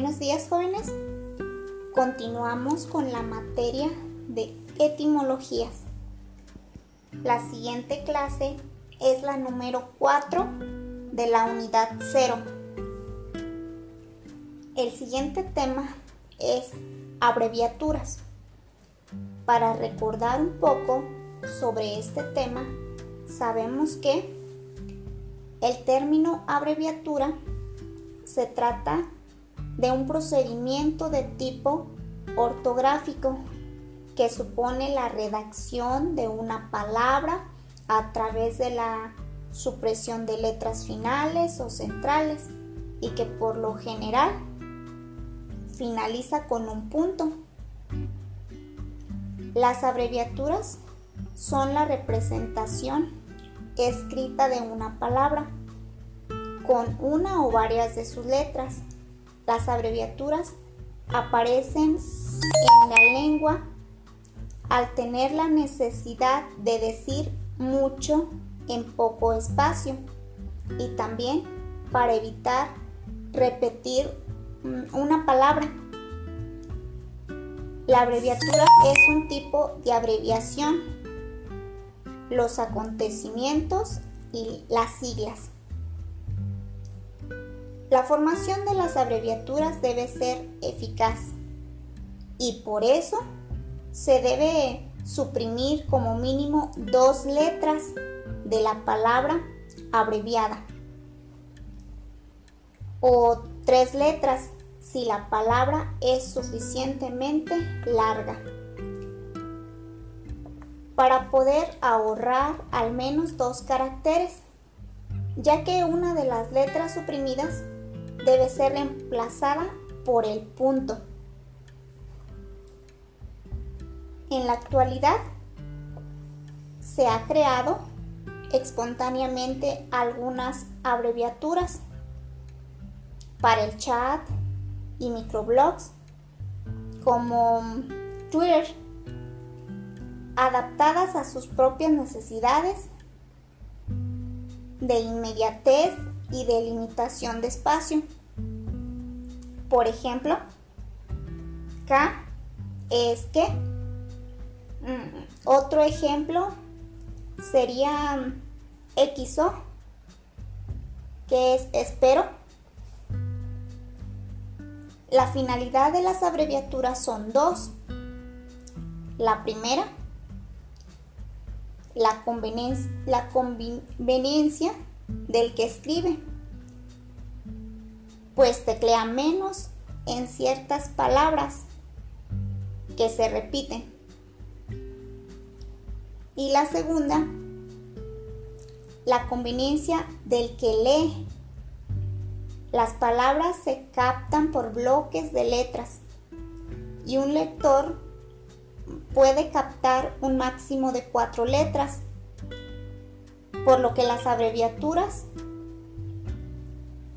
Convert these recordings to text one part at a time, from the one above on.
Buenos días jóvenes. Continuamos con la materia de etimologías. La siguiente clase es la número 4 de la unidad 0. El siguiente tema es abreviaturas. Para recordar un poco sobre este tema, sabemos que el término abreviatura se trata de un procedimiento de tipo ortográfico que supone la redacción de una palabra a través de la supresión de letras finales o centrales y que por lo general finaliza con un punto. Las abreviaturas son la representación escrita de una palabra con una o varias de sus letras. Las abreviaturas aparecen en la lengua al tener la necesidad de decir mucho en poco espacio y también para evitar repetir mm, una palabra. La abreviatura es un tipo de abreviación. Los acontecimientos y las siglas. La formación de las abreviaturas debe ser eficaz y por eso se debe suprimir como mínimo dos letras de la palabra abreviada o tres letras si la palabra es suficientemente larga. Para poder ahorrar al menos dos caracteres, ya que una de las letras suprimidas debe ser reemplazada por el punto. En la actualidad se ha creado espontáneamente algunas abreviaturas para el chat y microblogs como Twitter, adaptadas a sus propias necesidades de inmediatez y de limitación de espacio. Por ejemplo, K es que. Mm, otro ejemplo sería XO, que es espero. La finalidad de las abreviaturas son dos. La primera, la conveniencia del que escribe, pues teclea menos en ciertas palabras que se repiten. Y la segunda, la conveniencia del que lee. Las palabras se captan por bloques de letras y un lector puede captar un máximo de cuatro letras por lo que las abreviaturas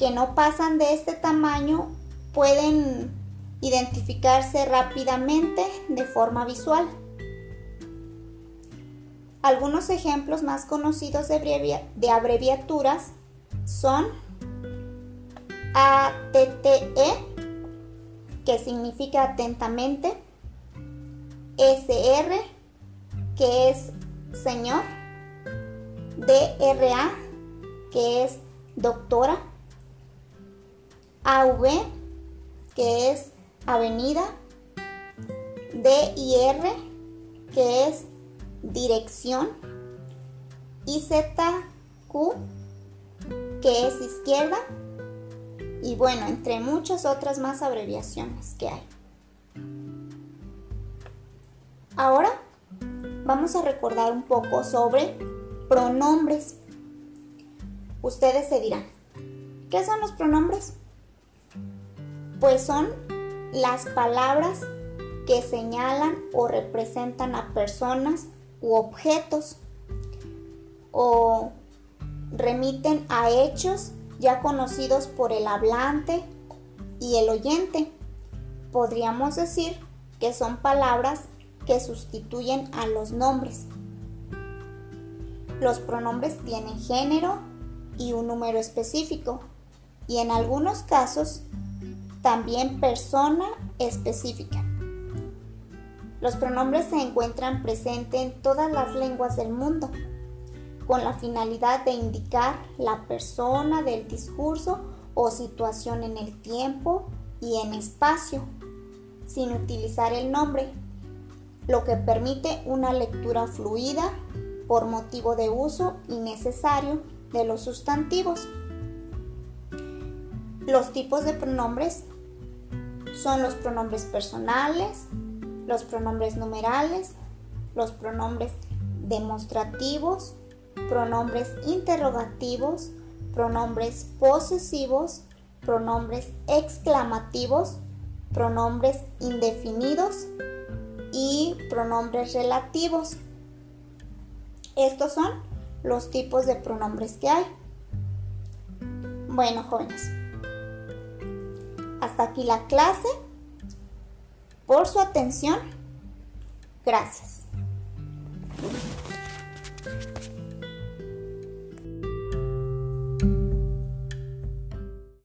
que no pasan de este tamaño pueden identificarse rápidamente de forma visual. Algunos ejemplos más conocidos de, abreviaturas son ATTE, que significa atentamente, SR, que es señor, DRA, que es doctora, AV, que es avenida, DIR, que es dirección, y ZQ, que es izquierda, y bueno, entre muchas otras más abreviaciones que hay. Ahora vamos a recordar un poco sobre pronombres. Ustedes se dirán, ¿qué son los pronombres? Pues son las palabras que señalan o representan a personas u objetos o remiten a hechos ya conocidos por el hablante y el oyente. Podríamos decir que son palabras que sustituyen a los nombres. Los pronombres tienen género y un número específico y en algunos casos también persona específica. Los pronombres se encuentran presentes en todas las lenguas del mundo, con la finalidad de indicar la persona del discurso o situación en el tiempo y en espacio, sin utilizar el nombre, lo que permite una lectura fluida por motivo de uso innecesario de los sustantivos. Los tipos de pronombres son los pronombres personales, los pronombres numerales, los pronombres demostrativos, pronombres interrogativos, pronombres posesivos, pronombres exclamativos, pronombres indefinidos y pronombres relativos. Estos son los tipos de pronombres que hay. Bueno, jóvenes, hasta aquí la clase. Por su atención, gracias.